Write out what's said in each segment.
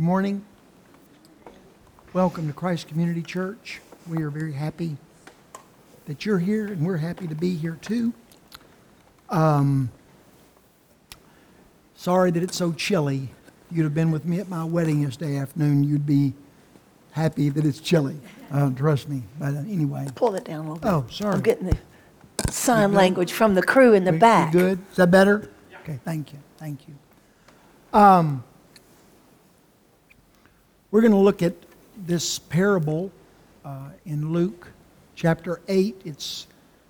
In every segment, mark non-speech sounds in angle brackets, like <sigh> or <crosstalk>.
Good morning. Welcome to Christ Community Church. We are very happy that you're here, and we're happy to be here too. Um, sorry that it's so chilly. You'd have been with me at my wedding yesterday afternoon, you'd be happy that it's chilly. Uh, trust me. But uh, anyway, Pull it down a little bit. Oh, sorry. I'm getting the sign language from the crew in the We- we back. good? Is that better? Okay, thank you, thank you. Um, we're going to look at this parable uh, in Luke chapter 8. It's,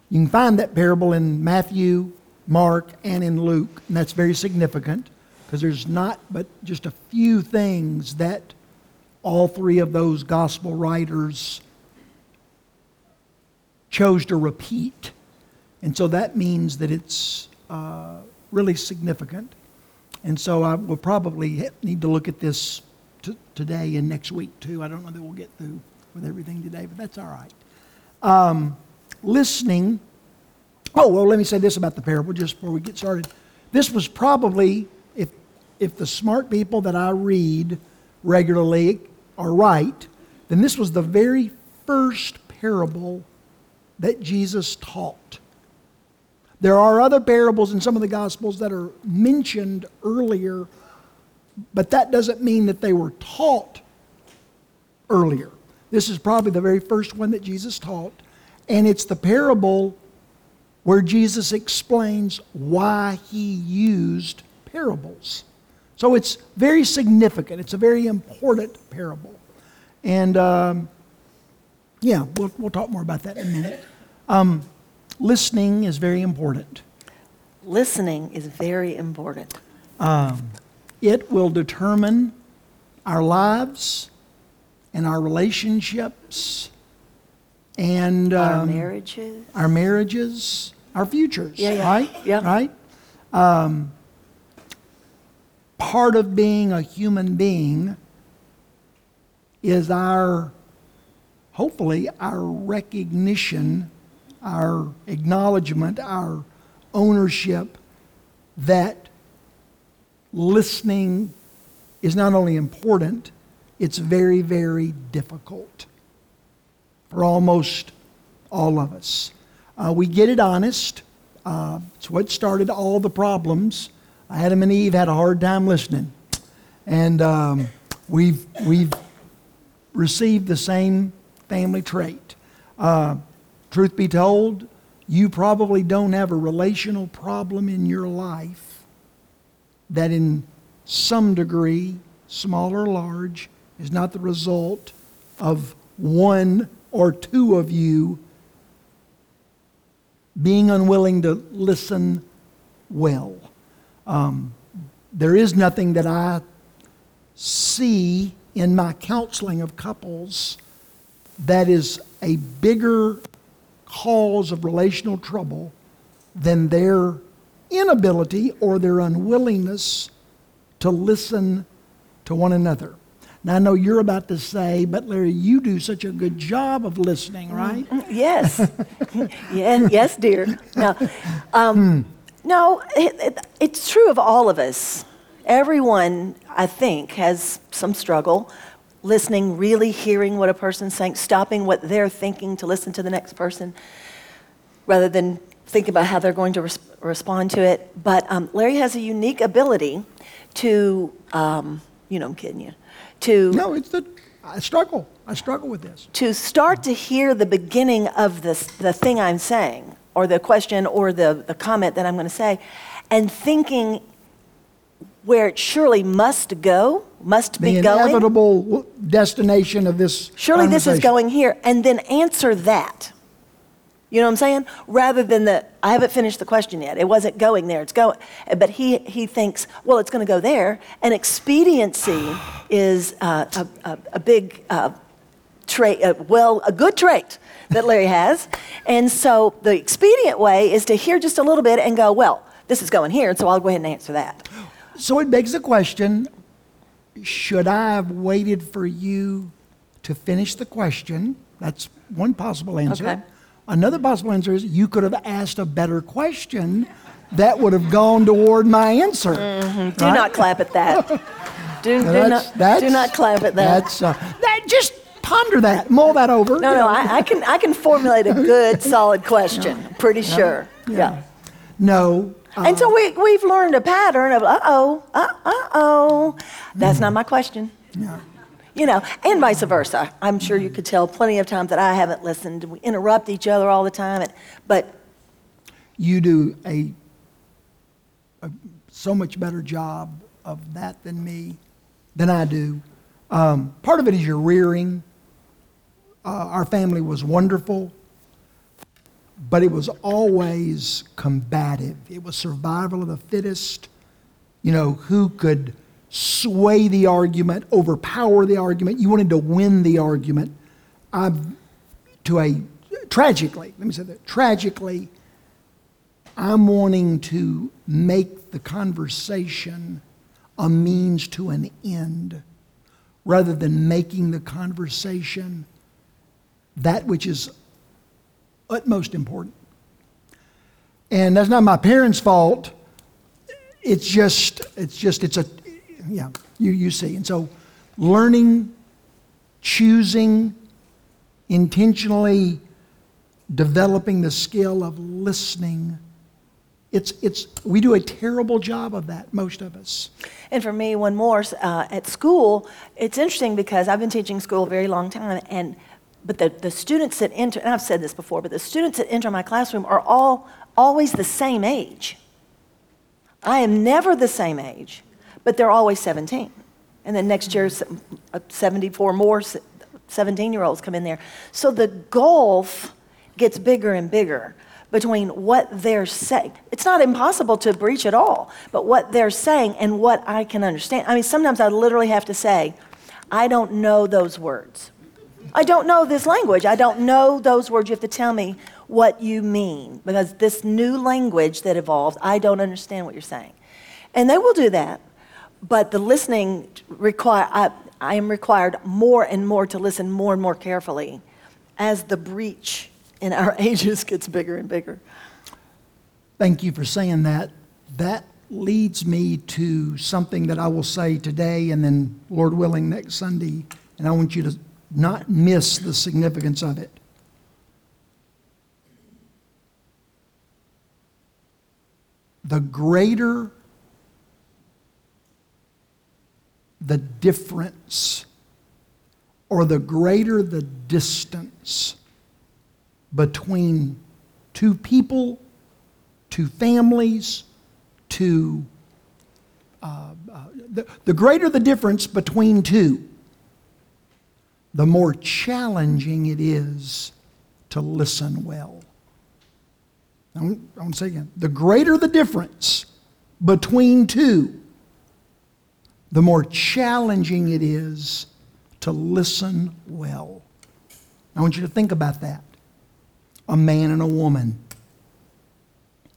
you can find that parable in Matthew, Mark, and in Luke, and that's very significant because there's not but just a few things that all three of those gospel writers chose to repeat. And so that means that it's uh, really significant. And so I will probably need to look at this t- today and next week too. I don't know that we'll get through with everything today, but that's all right. Um, listening. Oh, well, let me say this about the parable just before we get started. This was probably, if, if the smart people that I read regularly are right, then this was the very first parable that Jesus taught. There are other parables in some of the Gospels that are mentioned earlier, but that doesn't mean that they were taught earlier. This is probably the very first one that Jesus taught, and it's the parable where Jesus explains why he used parables. So it's very significant, it's a very important parable. And um, yeah, we'll, we'll talk more about that in a minute. Um, listening is very important. Listening is very important. It will determine our lives and our relationships and Our um, marriages. our marriages, our futures. Yeah, yeah. Right? Yeah. Right? Um, part of being a human being is our, hopefully, our recognition, our acknowledgement, our ownership that listening is not only important, it's very, very difficult for almost all of us. Uh, we get it honest. Uh, it's what started all the problems. Adam and Eve had a hard time listening, and um, we've we've received the same family trait. Uh, truth be told, you probably don't have a relational problem in your life that, in some degree, small or large, is not the result of one or two of you being unwilling to listen well. Um, there is nothing that I see in my counseling of couples that is a bigger cause of relational trouble than their inability or their unwillingness to listen to one another. Now, I know you're about to say, but Larry, you do such a good job of listening, mm, right? Mm, yes. <laughs> yeah, yes, dear. No, um, hmm. no it, it, it's true of all of us. Everyone, I think, has some struggle listening, really hearing what a person's saying, stopping what they're thinking to listen to the next person rather than think about how they're going to res- respond to it. But um, Larry has a unique ability to, um, you know, I'm kidding you, to No, it's the, I struggle. I struggle with this. to start to hear the beginning of this, the thing I'm saying, or the question, or the, the comment that I'm going to say, and thinking where it surely must go, must The be going. inevitable destination of this Surely this is conversation. going here, and then answer that. You know what I'm saying? Rather than the, I haven't finished the question yet. It wasn't going there. It's going, but he he thinks, well, it's going to go there. And expediency is uh, a, a a big uh, trait. Uh, well, a good trait that Larry has. And so the expedient way is to hear just a little bit and go, well, this is going here, and so I'll go ahead and answer that. So it begs the question should I have waited for you to finish the question? That's one possible answer. Okay. Another possible answer is you could have asked a better question that would have gone toward my answer. Do not clap at that. <laughs> Do, do That's- not, do not clap at that. That's, uh, that, just ponder that, mull that over. No, no, I, I can, I can formulate a good, <laughs> solid question, I'm pretty sure. Yeah. No, uh, And so we, we've learned a pattern of, uh-oh, uh, uh-oh. That's not my question. You know, and vice versa. I'm sure you could tell plenty of times that I haven't listened. We interrupt each other all the time, and- but you do a, a so much better job of that than me, than I do. Um, part of it is your rearing. Uh, our family was wonderful, but it was always combative. It was survival of the fittest. You know, who could sway the argument, overpower the argument. You wanted to win the argument. I, to a tragically, let me say that tragically, I'm wanting to make the conversation a means to an end rather than making the conversation that which is utmost important. And that's not my parents' fault. It's just, it's just, it's a, yeah, you, you see. And so learning, choosing, intentionally developing the skill of listening. It's, it's, we do a terrible job of that, most of us. And for me, one more uh, at school, it's interesting because I've been teaching school a very long time, and but the, the students that enter, and I've said this before, but the students that enter my classroom are all always the same age. I am never the same age, but they're always 17. And then next year, uh, 74 more 17 year olds come in there. So the gulf gets bigger and bigger between what they're saying. It's not impossible to breach at all, but what they're saying and what I can understand. I mean, sometimes I literally have to say, I don't know those words. I don't know this language. I don't know those words. You have to tell me what you mean because this new language that evolved, I don't understand what you're saying. And they will do that, but the listening require I, I am required more and more to listen more and more carefully as the breach in our <laughs> ages gets bigger and bigger. Thank you for saying that. That leads me to something that I will say today and then, Lord willing, next Sunday. And I want you to not miss the significance of it. The greater the difference or the greater the distance between two people, two families, two, uh, uh, the, the greater the difference between two, the more challenging it is to listen well. I want, I want to say again the greater the difference between two, the more challenging it is to listen well. I want you to think about that. A man and a woman.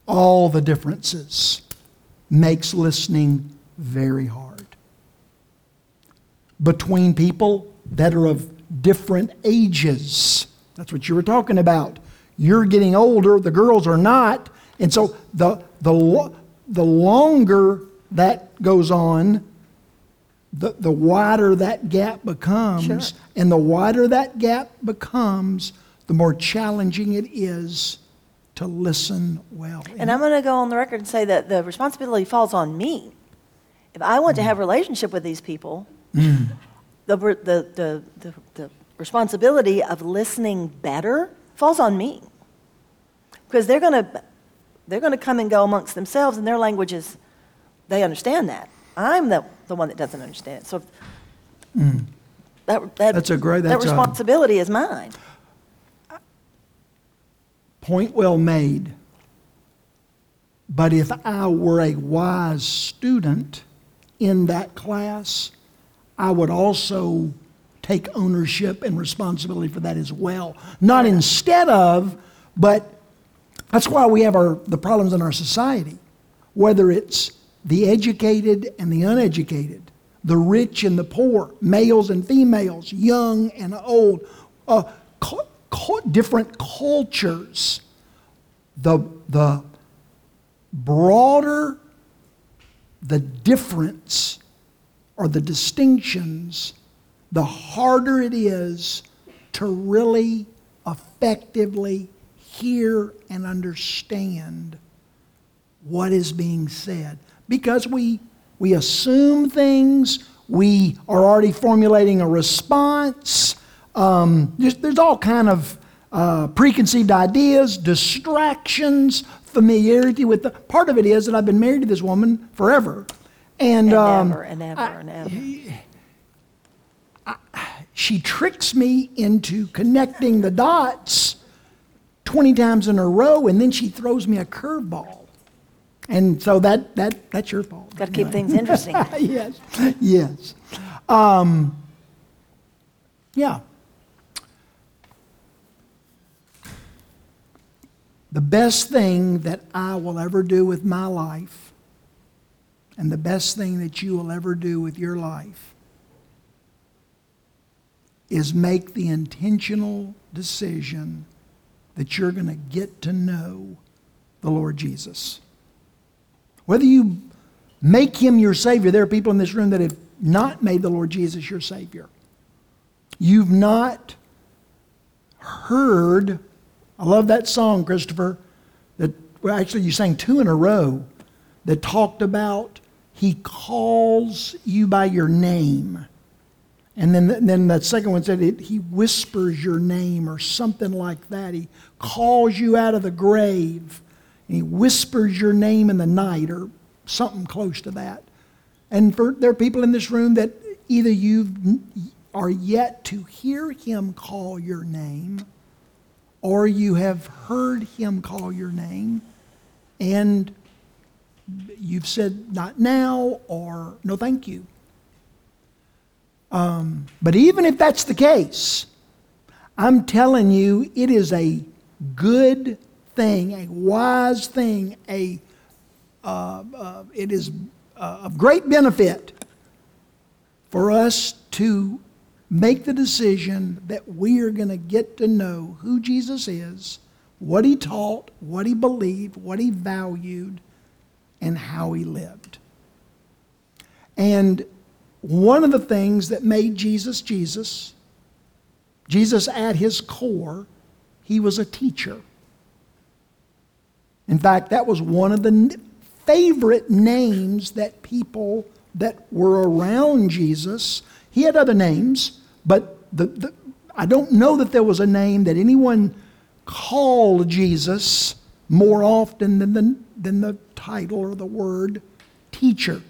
All the differences makes listening very hard. Between people that are of different ages. That's what you were talking about. You're getting older, the girls are not. And so the, the, the longer that goes on, the, the wider that gap becomes. Sure. And the wider that gap becomes, the more challenging it is to listen well. And I'm going to go on the record and say that the responsibility falls on me. If I want to mm. have a relationship with these people, mm. the, the, the, the, the responsibility of listening better falls on me. Because they're going to they're going to come and go amongst themselves, and their languages, they understand that. I'm the, the one that doesn't understand it. So mm. that, that, That's a great- that that's a- responsibility is mine. Point well made. But if I were a wise student in that class, I would also take ownership and responsibility for that as well. Not instead of, but that's why we have our, the problems in our society, whether it's the educated and the uneducated, the rich and the poor, males and females, young and old, uh, cu- cu- different cultures. The, the broader the difference or the distinctions, the harder it is to really effectively hear and understand what is being said. Because we, we assume things, we are already formulating a response. Um, there's, there's all kind of uh, preconceived ideas, distractions, familiarity with the. Part of it is that I've been married to this woman forever, and, And um, ever and ever and ever. she tricks me into connecting the dots 20 times in a row, and then she throws me a curveball. And so that, that, that's your fault. Got to keep things interesting. <laughs> yes, yes. Um, yeah. The best thing that I will ever do with my life, and the best thing that you will ever do with your life, is make the intentional decision that you're going to get to know the Lord Jesus. Whether you make him your Savior, there are people in this room that have not made the Lord Jesus your Savior. You've not heard, I love that song, Christopher, that, well, actually, you sang two in a row that talked about He calls you by your name. And then, then that second one said it, he whispers your name or something like that. He calls you out of the grave he whispers your name in the night or something close to that. And for, there are people in this room that either you are yet to hear him call your name or you have heard him call your name and you've said not now or no thank you. Um, but even if that's the case, I'm telling you, it is a good thing, a wise thing, a, uh, uh, it is uh, of great benefit for us to make the decision that we are going to get to know who Jesus is, what he taught, what he believed, what he valued, and how he lived. And one of the things that made Jesus Jesus, Jesus at his core, he was a teacher. In fact, that was one of the favorite names that people that were around Jesus, he had other names, but the, the, I don't know that there was a name that anyone called Jesus more often than the, than the title or the word teacher.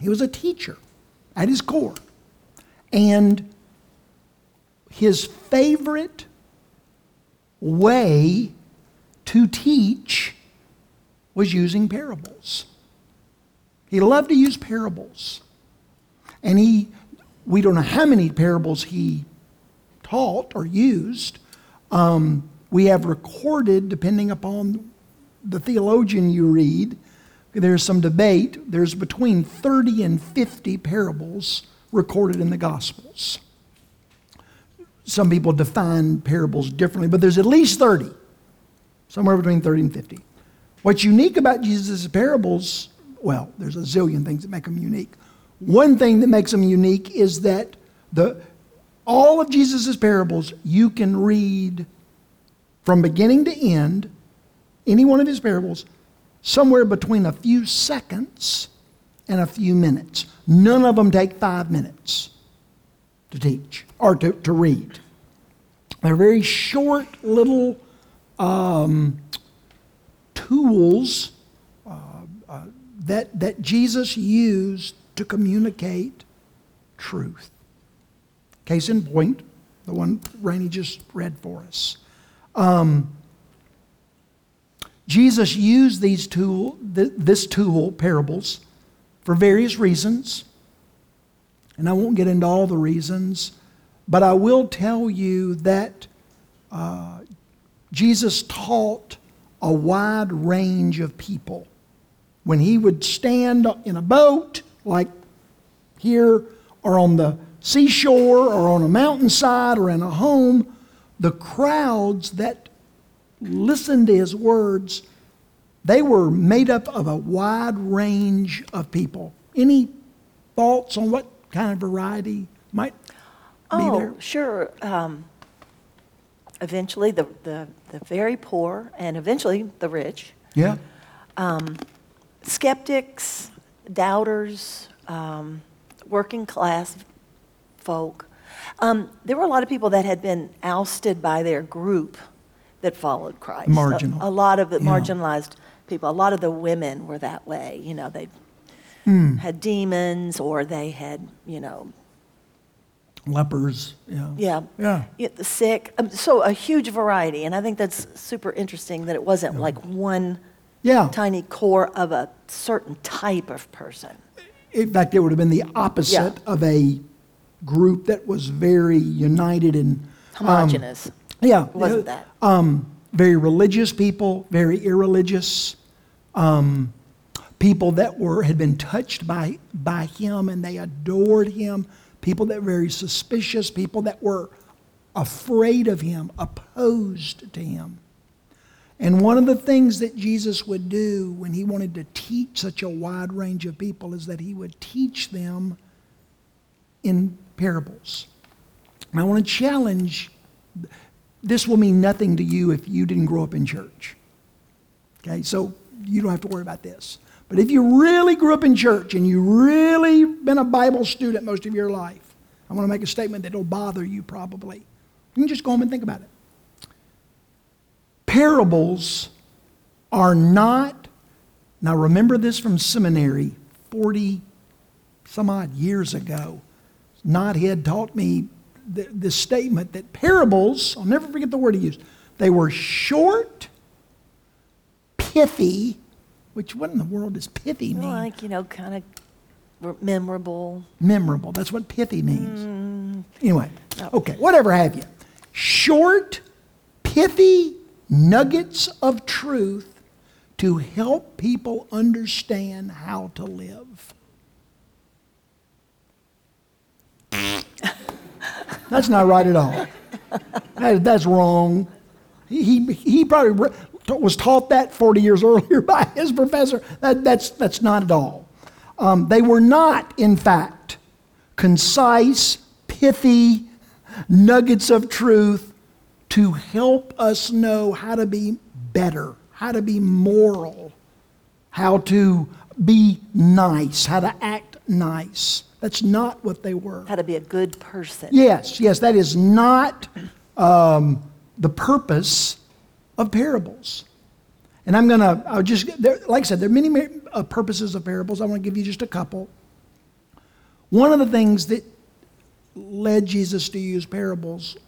He was a teacher at his core. And his favorite way to teach was using parables. He loved to use parables. And he, we don't know how many parables he taught or used. Um, we have recorded, depending upon the theologian you read, there's some debate. There's between 30 and 50 parables recorded in the Gospels. Some people define parables differently, but there's at least 30, somewhere between 30 and 50. What's unique about Jesus' parables, well, there's a zillion things that make them unique. One thing that makes them unique is that the, all of Jesus' parables you can read from beginning to end, any one of his parables, somewhere between a few seconds and a few minutes. None of them take five minutes to teach or to, to read. They're very short little um, tools uh, uh, that, that Jesus used to communicate truth. Case in point, the one Rainey just read for us. Um, Jesus used these tool, th- this tool, parables, for various reasons. And I won't get into all the reasons, but I will tell you that uh, Jesus taught a wide range of people. When he would stand in a boat, like here, or on the seashore, or on a mountainside, or in a home, the crowds that listened to his words, they were made up of a wide range of people. Any thoughts on what kind of variety might be Oh, there? sure. Um, eventually, the, the, the very poor, and eventually the rich, Yeah. skeptics, doubters, um, working class folk. Um, there were a lot of people that had been ousted by their group that followed Christ. A- Marginal. A, lot of the Yeah. marginalized people. A lot of the women were that way. You know, they Hmm. had demons or they had, you know, Lepers. Yeah. yeah. Yeah. Yeah, the sick. Um, so a huge variety. And I think that's super interesting that it wasn't like one Yeah. tiny core of a certain type of person. In fact, it would have been the opposite of a group that was very united and um, Homogenous. yeah, It wasn't that. Um, very religious people, very irreligious, um, people that were had been touched by by him and they adored him. People that were very suspicious, people that were afraid of him, opposed to him. And one of the things that Jesus would do when he wanted to teach such a wide range of people is that he would teach them in parables. And I want to challenge this will mean nothing to you if you didn't grow up in church. Okay, so you don't have to worry about this. But if you really grew up in church and you really been a Bible student most of your life, I want to make a statement that'll bother you probably. You can just go home and think about it. Parables are not, now remember this from seminary 40 some odd years ago. Knothead taught me th- this statement that parables, I'll never forget the word he used, they were short, pithy, which what in the world does pithy mean? Like, you know, kind of memorable. memorable. That's what pithy means. Mm. Anyway, okay, whatever have you. Short, pithy nuggets of truth to help people understand how to live. That's not right at all. That- that's wrong. He, he, he probably was taught that 40 years <laughs> earlier by his professor. That, that's, that's not at all. Um, they were not, in fact, concise, pithy nuggets of truth to help us know how to be better, how to be moral, how to be nice, how to act nice. That's not what they were. How to be a good person. Yes, yes, that is not um, the purpose of parables. And I'm going to, I'll just, there, like I said, there are many ma- uh, purposes of parables. I want to give you just a couple. One of the things that led Jesus to use parables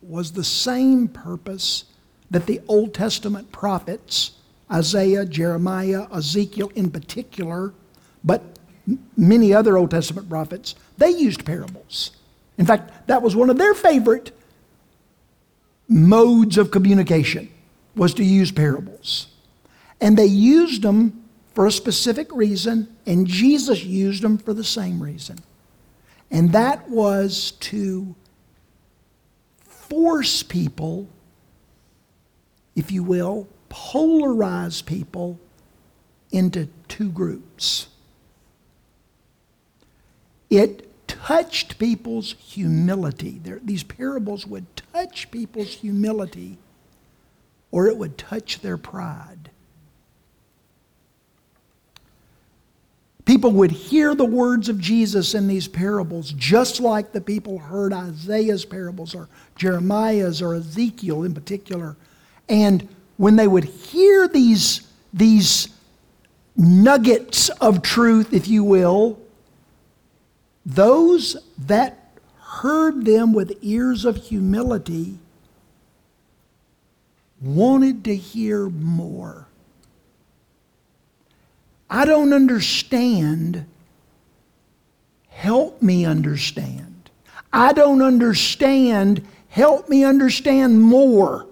was the same purpose that the Old Testament prophets, Isaiah, Jeremiah, Ezekiel in particular, but many other Old Testament prophets, they used parables. In fact, that was one of their favorite modes of communication was to use parables. And they used them for a specific reason, and Jesus used them for the same reason. And that was to force people, if you will, polarize people into two groups. It touched people's humility. There, these parables would touch people's humility or it would touch their pride. People would hear the words of Jesus in these parables just like the people heard Isaiah's parables or Jeremiah's or Ezekiel in particular. And when they would hear these, these nuggets of truth, if you will, those that heard them with ears of humility wanted to hear more. I don't understand. Help me understand. I don't understand. Help me understand more.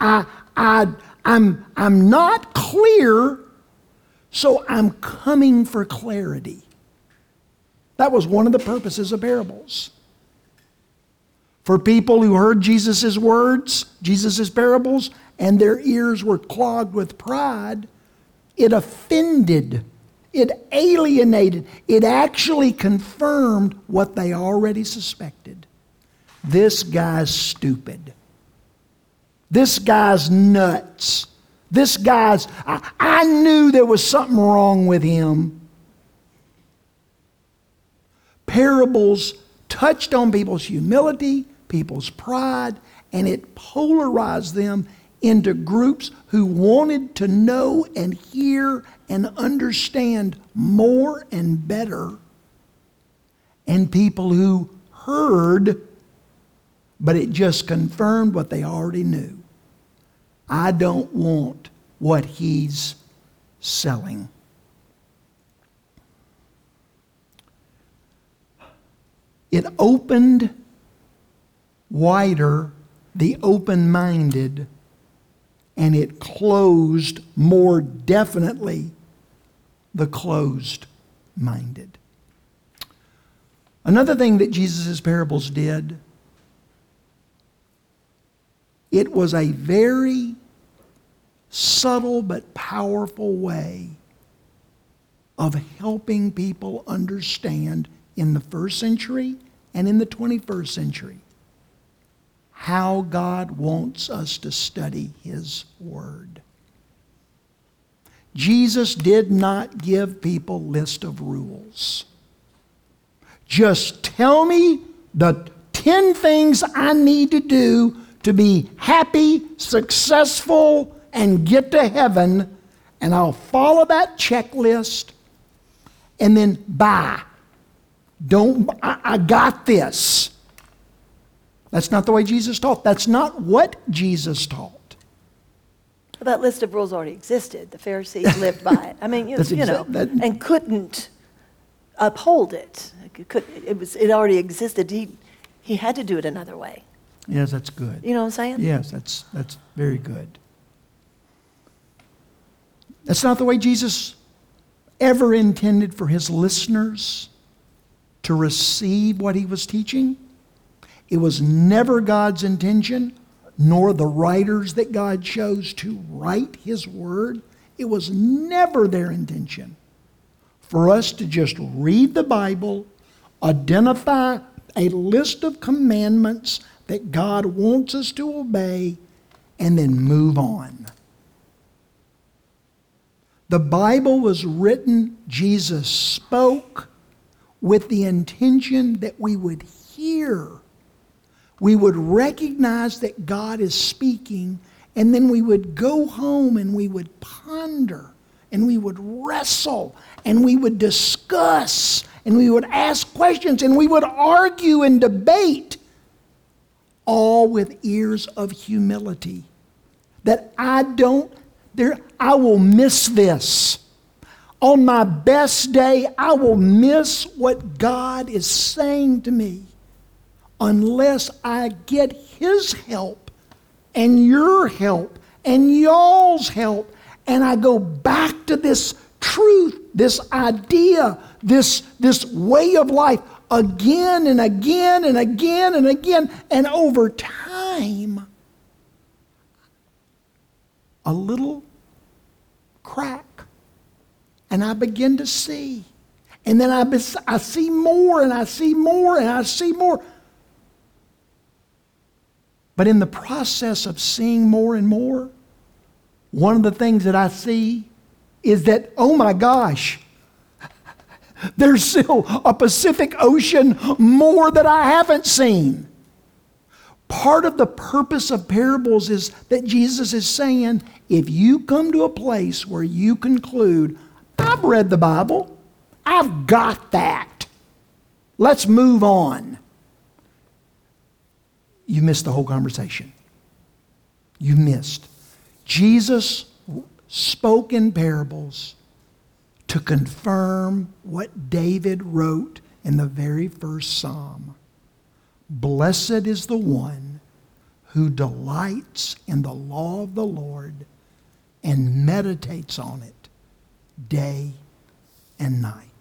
I, I, I'm, I'm not clear, so I'm coming for clarity. That was one of the purposes of parables. For people who heard Jesus' words, Jesus' parables, and their ears were clogged with pride, it offended It alienated. It actually confirmed what they already suspected. This guy's stupid. This guy's nuts. This guy's, I, I knew there was something wrong with him. Parables touched on people's humility, people's pride, and it polarized them into groups who wanted to know and hear and understand more and better, and people who heard, but it just confirmed what they already knew. I don't want what he's selling. It opened wider the open minded, and it closed more definitely the closed minded. Another thing that Jesus' parables did, it was a very subtle but powerful way of helping people understand in the first century and in the 21st century how God wants us to study His Word. Jesus did not give people list of rules. Just tell me the 10 things I need to do to be happy, successful, and get to heaven, and I'll follow that checklist and then bye. Don't, I, I got this. That's not the way Jesus taught. That's not what Jesus taught. Well, that list of rules already existed. The Pharisees lived by it. I mean, <laughs> you, you know, that- and couldn't uphold it. It, could, it, was, it already existed. He, he had to do it another way. Yes, that's good. You know what I'm saying? Yes, that's, that's very good. That's not the way Jesus ever intended for his listeners to receive what he was teaching. It was never God's intention, nor the writers that God chose to write his word. It was never their intention for us to just read the Bible, identify a list of commandments that God wants us to obey, and then move on. The Bible was written, Jesus spoke with the intention that we would hear. We would recognize that God is speaking, and then we would go home and we would ponder and we would wrestle and we would discuss and we would ask questions and we would argue and debate, all with ears of humility. That I don't, there, I will miss this. On my best day, I will miss what God is saying to me unless I get His help and your help and y'all's help, and I go back to this truth, this idea, this, this way of life again and again and again and again, and over time, a little crack. And I begin to see. And then I, I see more and I see more and I see more. But in the process of seeing more and more, one of the things that I see is that, oh my gosh, <laughs> there's still a Pacific Ocean more that I haven't seen. Part of the purpose of parables is that Jesus is saying if you come to a place where you conclude, I've read the Bible, I've got that, let's move on, you missed the whole conversation. You missed. Jesus spoke in parables to confirm what David wrote in the very first psalm. Blessed is the one who delights in the law of the Lord and meditates on it day and night.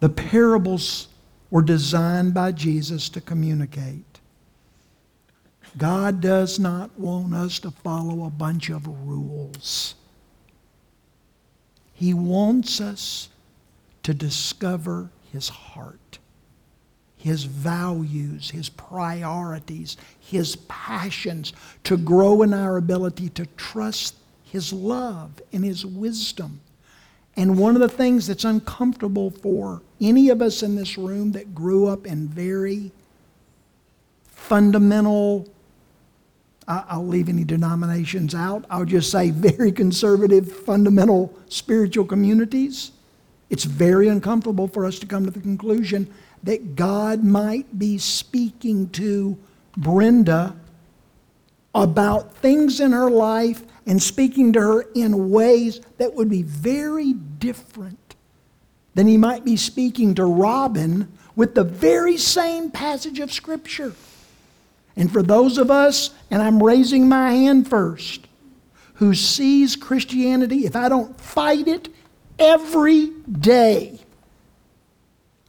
The parables were designed by Jesus to communicate God does not want us to follow a bunch of rules. He wants us to discover His heart, His values, His priorities, His passions, to grow in our ability to trust His love and His wisdom. And one of the things that's uncomfortable for any of us in this room that grew up in very fundamental, I'll leave any denominations out, I'll just say very conservative, fundamental spiritual communities, it's very uncomfortable for us to come to the conclusion that God might be speaking to Brenda about things in her life and speaking to her in ways that would be very different than he might be speaking to Robin with the very same passage of Scripture. And for those of us, and I'm raising my hand first, who sees Christianity, if I don't fight it every day,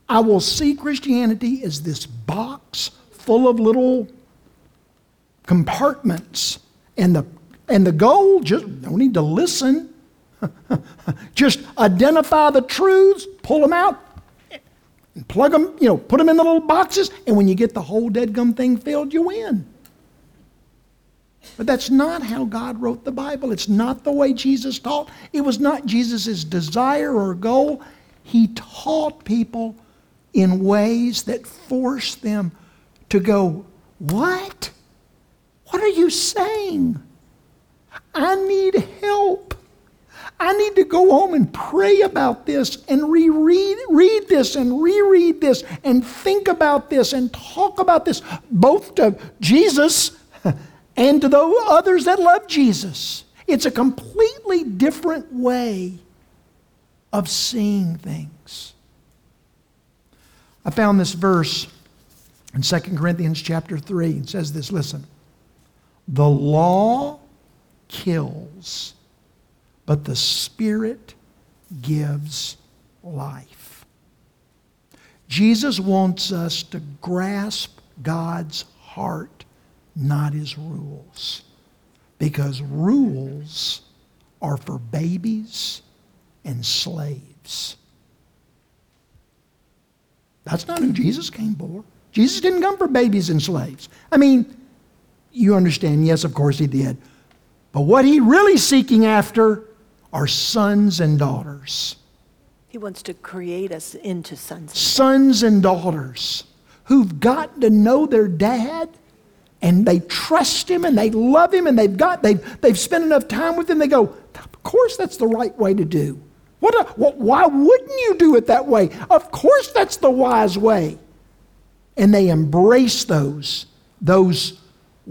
I will see Christianity as this box full of little compartments. And the, and the goal, just don't need to listen. <laughs> just identify the truths, pull them out, and plug them, you know, put them in the little boxes, and when you get the whole dead gum thing filled, you win. But that's not how God wrote the Bible. It's not the way Jesus taught. It was not Jesus' desire or goal. He taught people in ways that forced them to go, What? What are you saying? I need help. I need to go home and pray about this and reread read this and reread this and think about this and talk about this, both to Jesus <laughs> and to those others that love Jesus. It's a completely different way of seeing things. I found this verse in 2 Corinthians chapter 3. It says this listen, the law kills, but the Spirit gives life. Jesus wants us to grasp God's heart, not his rules. Because rules are for babies and slaves. That's not who Jesus came for. Jesus didn't come for babies and slaves. I mean, you understand, yes, of course he did. But what he really seeking after are sons and daughters. He wants to create us into sons. And Sons and daughters who've gotten to know their dad and they trust him and they love him and they've got they've, they've spent enough time with him they go of course that's the right way to do what, a, what why wouldn't you do it that way of course that's the wise way and they embrace those those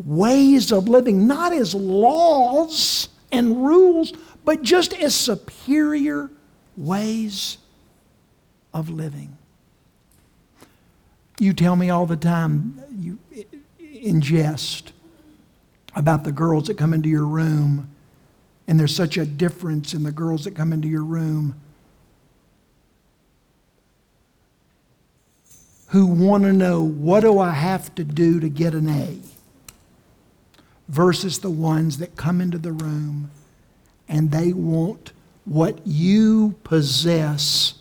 ways of living not as laws and rules but just as superior ways of living. You tell me all the time you in jest about the girls that come into your room and there's such a difference in the girls that come into your room who want to know what do I have to do to get an A versus the ones that come into the room and they want what you possess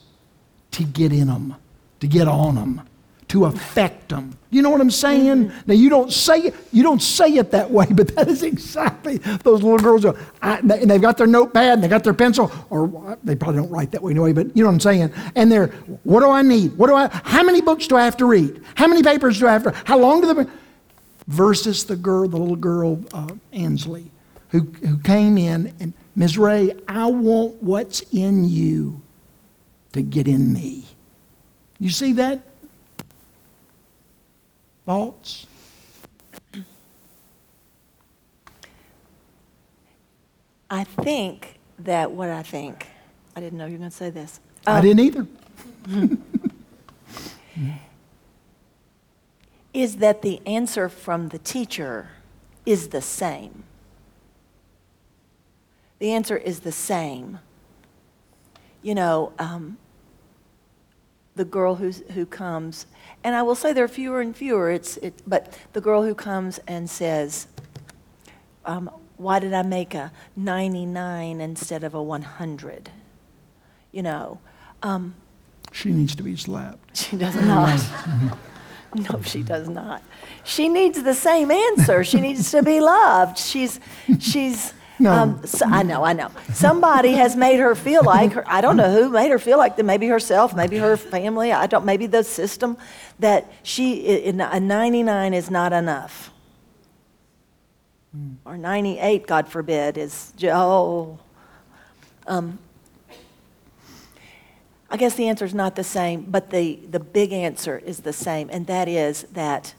to get in them, to get on them, to affect them. You know what I'm saying? Mm-hmm. Now you don't say it, you don't say it that way, <laughs> but that is exactly those little girls. Are, I, and they've got their notepad, and they got their pencil, or they probably don't write that way anyway. But you know what I'm saying? And they're, what do I need? What do I? How many books do I have to read? How many papers do I have to? How long do the? Versus the girl, the little girl uh, Ansley, who who came in and Ms. Ray, I want what's in you to get in me. You see that? Thoughts? I think that what I think, I didn't know you were going to say this. I Um, didn't either. <laughs> is that the answer from the teacher is the same. The answer is the same. You know, um, the girl who's, who comes, and I will say there are fewer and fewer, it's, it, but the girl who comes and says, um, Why did I make a 99 instead of a 100? You know, um, She needs to be slapped. she does not. <laughs> <laughs> No, she does not. She needs the same answer. She needs to be loved. She's, she's. No. Um, so, I know, I know. Somebody has made her feel like her. I don't know who made her feel like that. Maybe herself, maybe her family. I don't. Maybe the system that she in a 99 is not enough, or 98, God forbid, is j- oh. Um, I guess the answer is not the same, but the, the big answer is the same, and that is that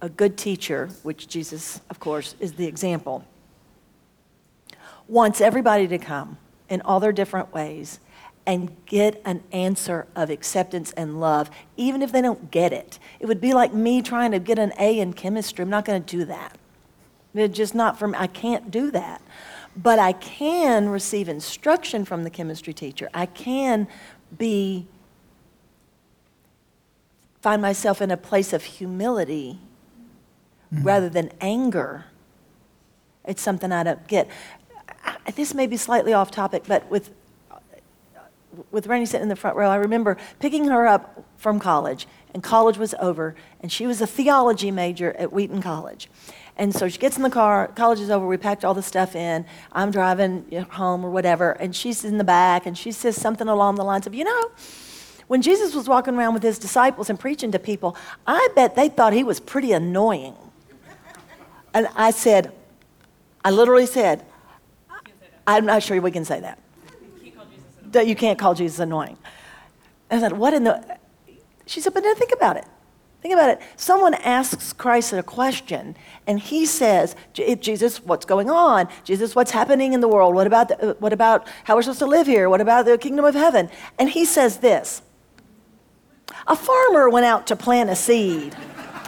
a good teacher, which Jesus, of course, is the example, wants everybody to come in all their different ways and get an answer of acceptance and love, even if they don't get it. It would be like me trying to get an A in chemistry. I'm not going to do that. It's just not me. I can't do that. But I can receive instruction from the chemistry teacher. I can be find myself in a place of humility hmm. rather than anger. It's something I don't get. I- This may be slightly off topic, but with with Rennie sitting in the front row, I remember picking her up from college, and college was over, and she was a theology major at Wheaton College. And so she gets in the car, college is over, we packed all the stuff in, I'm driving home or whatever, and she's in the back, and she says something along the lines of, you know, when Jesus was walking around with his disciples and preaching to people, I bet they thought he was pretty annoying. And I said, I literally said, I'm not sure we can say that. That you can't call Jesus annoying. I said, what in the? She said, but now think about it. Think about it. Someone asks Christ a question, and he says, Jesus, what's going on? Jesus, what's happening in the world? What about, the, uh, what about how we're supposed to live here? What about the kingdom of heaven? And he says this A farmer went out to plant a seed.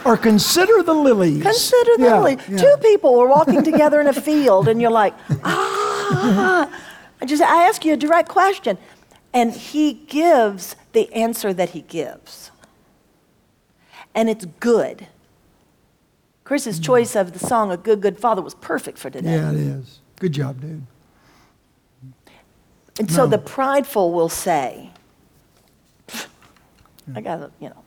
Or consider the lilies. Consider the Yeah, lily. yeah. Two people were walking together in a field, and you're like, ah. I just I ask you a direct question, and he gives the answer that he gives, and it's good. Chris's hmm. choice of the song "A Good Good Father" was perfect for today. Yeah, it is. Good job, dude. And so No. the prideful will say, "I got to, you know."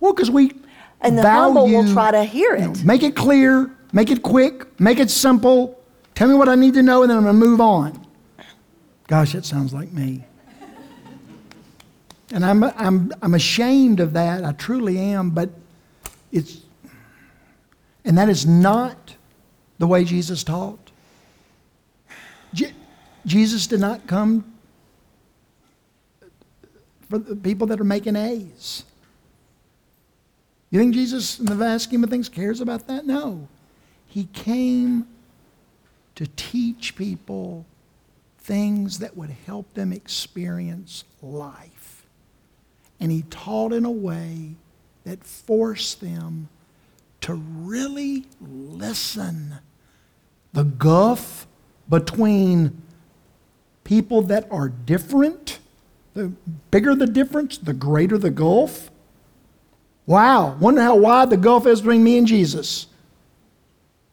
Well, because we And the humble will value- try to hear you know, it. make it clear, make it quick, make it simple. Tell me what I need to know, and then I'm going to move on. Gosh, that sounds like me. And I'm, I'm, I'm ashamed of that. I truly am. But it's, and that is not the way Jesus taught. Je- Jesus did not come for the people that are making A's. You think Jesus, in the vast scheme of things, cares about that? No. He came to teach people things that would help them experience life. And he taught in a way that force them to really listen. The gulf between people that are different, the bigger the difference, the greater the gulf. Wow, wonder how wide the gulf is between me and Jesus.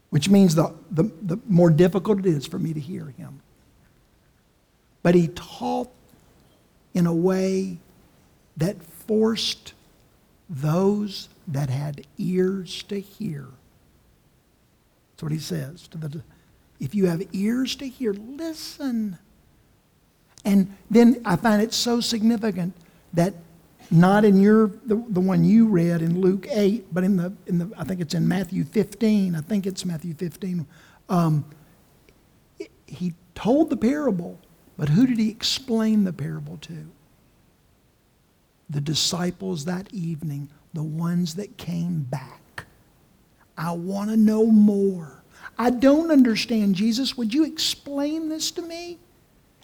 Which means the, the, the more difficult it is for me to hear him. But he taught in a way that forced those that had ears to hear. That's what he says to the if you have ears to hear, listen. And then I find it so significant that not in your the, the one you read in Luke 8, but in the in the I think it's in Matthew 15. I think it's Matthew 15. Um, he told the parable, but who did he explain the parable to? The disciples that evening, the ones that came back. I want to know more. I don't understand, Jesus. Would you explain this to me?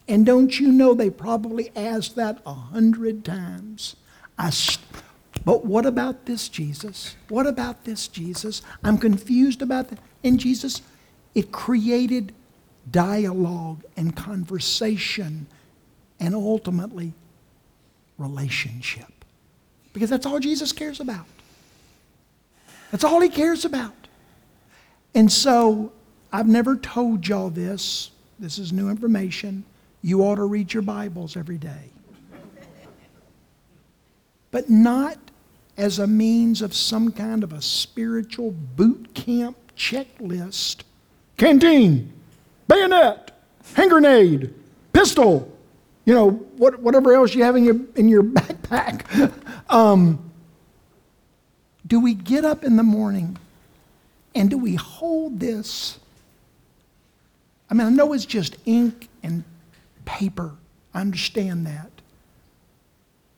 And don't you know they probably asked that a hundred times? I, st- but what about this, Jesus? What about this, Jesus? I'm confused about that. And Jesus, it created dialogue and conversation and ultimately relationship. Because that's all Jesus cares about. That's all he cares about. And so I've never told y'all this. This is new information. You ought to read your Bibles every day. But not as a means of some kind of a spiritual boot camp checklist. Canteen, bayonet, hand grenade, pistol, you know, what, whatever else you have in your, in your <laughs> backpack. Um, do we get up in the morning and do we hold this? I mean, I know it's just ink and paper. I understand that.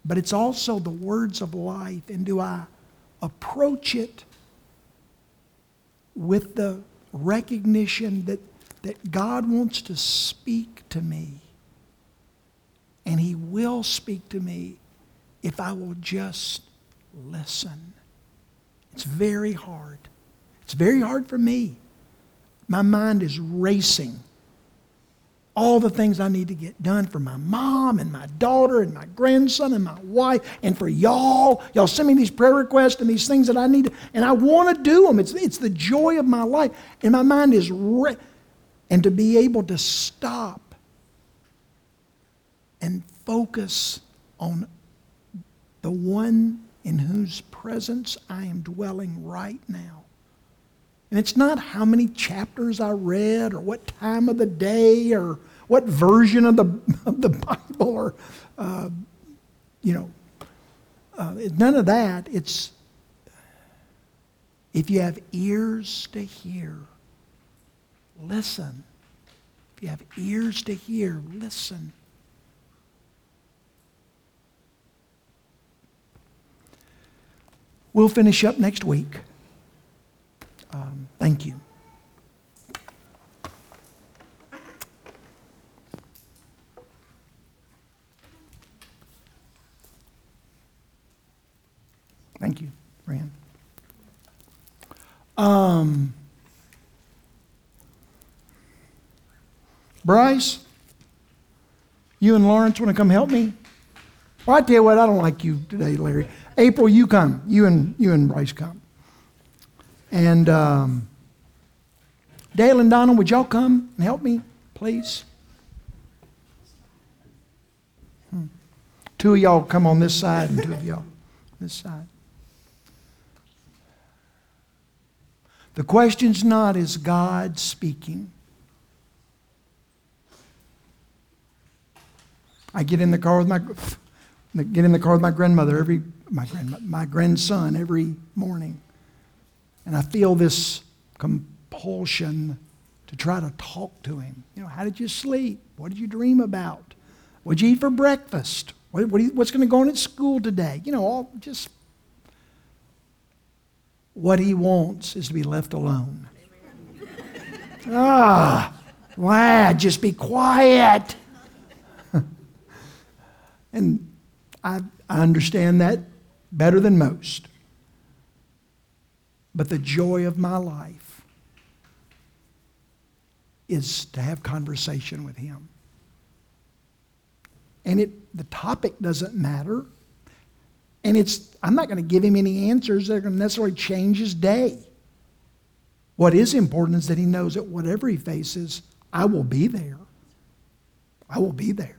But it's also the words of life. And do I approach it with the recognition that, that God wants to speak to me? And He will speak to me if I will just listen. It's very hard. It's very hard for me. My mind is racing. All the things I need to get done for my mom and my daughter and my grandson and my wife and for y'all. Y'all send me these prayer requests and these things that I need, and I want to do them. It's, it's the joy of my life. And my mind is, and to be able to stop and focus on the one in whose presence I am dwelling right now. And it's not how many chapters I read or what time of the day or what version of the, <laughs> of the Bible or, uh, you know, uh, none of that. It's if you have ears to hear, listen. If you have ears to hear, listen. We'll finish up next week. Um, thank you. Thank you, Fran. Um, Bryce, you and Lawrence want to come help me? Well, I tell you what, I don't like you today, Larry. April, you come. You and you and Bryce come. And um, Dale and Donna, would y'all come and help me, please? Hmm. Two of y'all come on this side, and two of y'all this side. The question's not is God speaking? I get in the car with my get in the car with my grandmother every my grand, my grandson every morning. And I feel this compulsion to try to talk to him. You know, how did you sleep? What did you dream about? What did you eat for breakfast? What, what you, what's going to go on at school today? You know, all just what he wants is to be left alone. <laughs> ah, lad, just be quiet. <laughs> and I, I understand that better than most. But the joy of my life is to have conversation with him. And it, the topic doesn't matter. And it's, I'm not going to give him any answers that are going to necessarily change his day. What is important is that he knows that whatever he faces, I will be there. I will be there.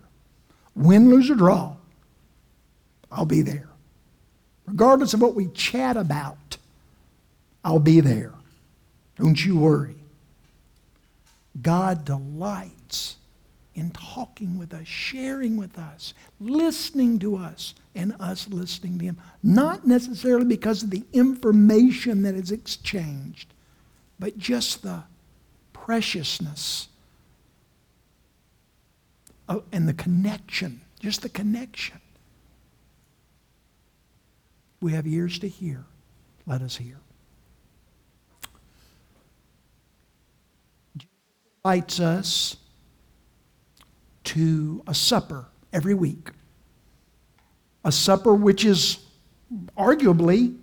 Win, lose, or draw, I'll be there. Regardless of what we chat about, I'll be there. Don't you worry. God delights in talking with us, sharing with us, listening to us, and us listening to Him. Not necessarily because of the information that is exchanged, but just the preciousness of, and the connection, just the connection. We have ears to hear. Let us hear. Jesus invites us to a supper every week. A supper which is arguably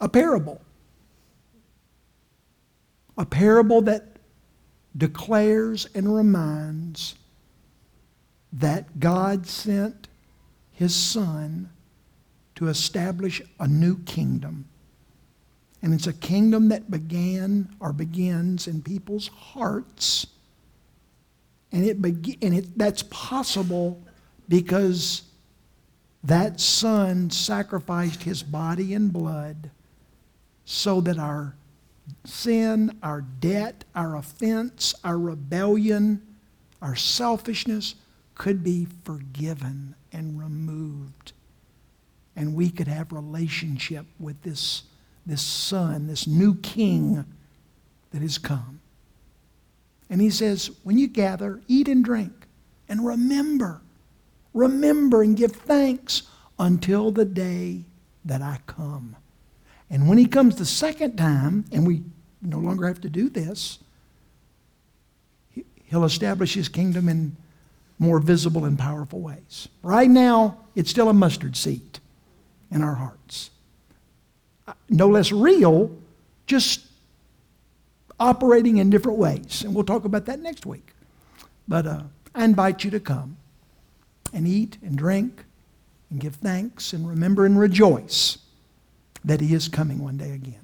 a parable. A parable that declares and reminds that God sent his Son to establish a new kingdom. And it's a kingdom that began or begins in people's hearts. And, it beg- and it, that's possible because that son sacrificed his body and blood so that our sin, our debt, our offense, our rebellion, our selfishness could be forgiven and removed. And we could have relationship with this, this son, this new king that has come. And he says, when you gather, eat and drink, and remember, remember and give thanks until the day that I come. And when he comes the second time, and we no longer have to do this, he- he'll establish his kingdom in more visible and powerful ways. Right now, it's still a mustard seed in our hearts. No less real, just operating in different ways. And we'll talk about that next week. But uh, I invite you to come and eat and drink and give thanks and remember and rejoice that He is coming one day again.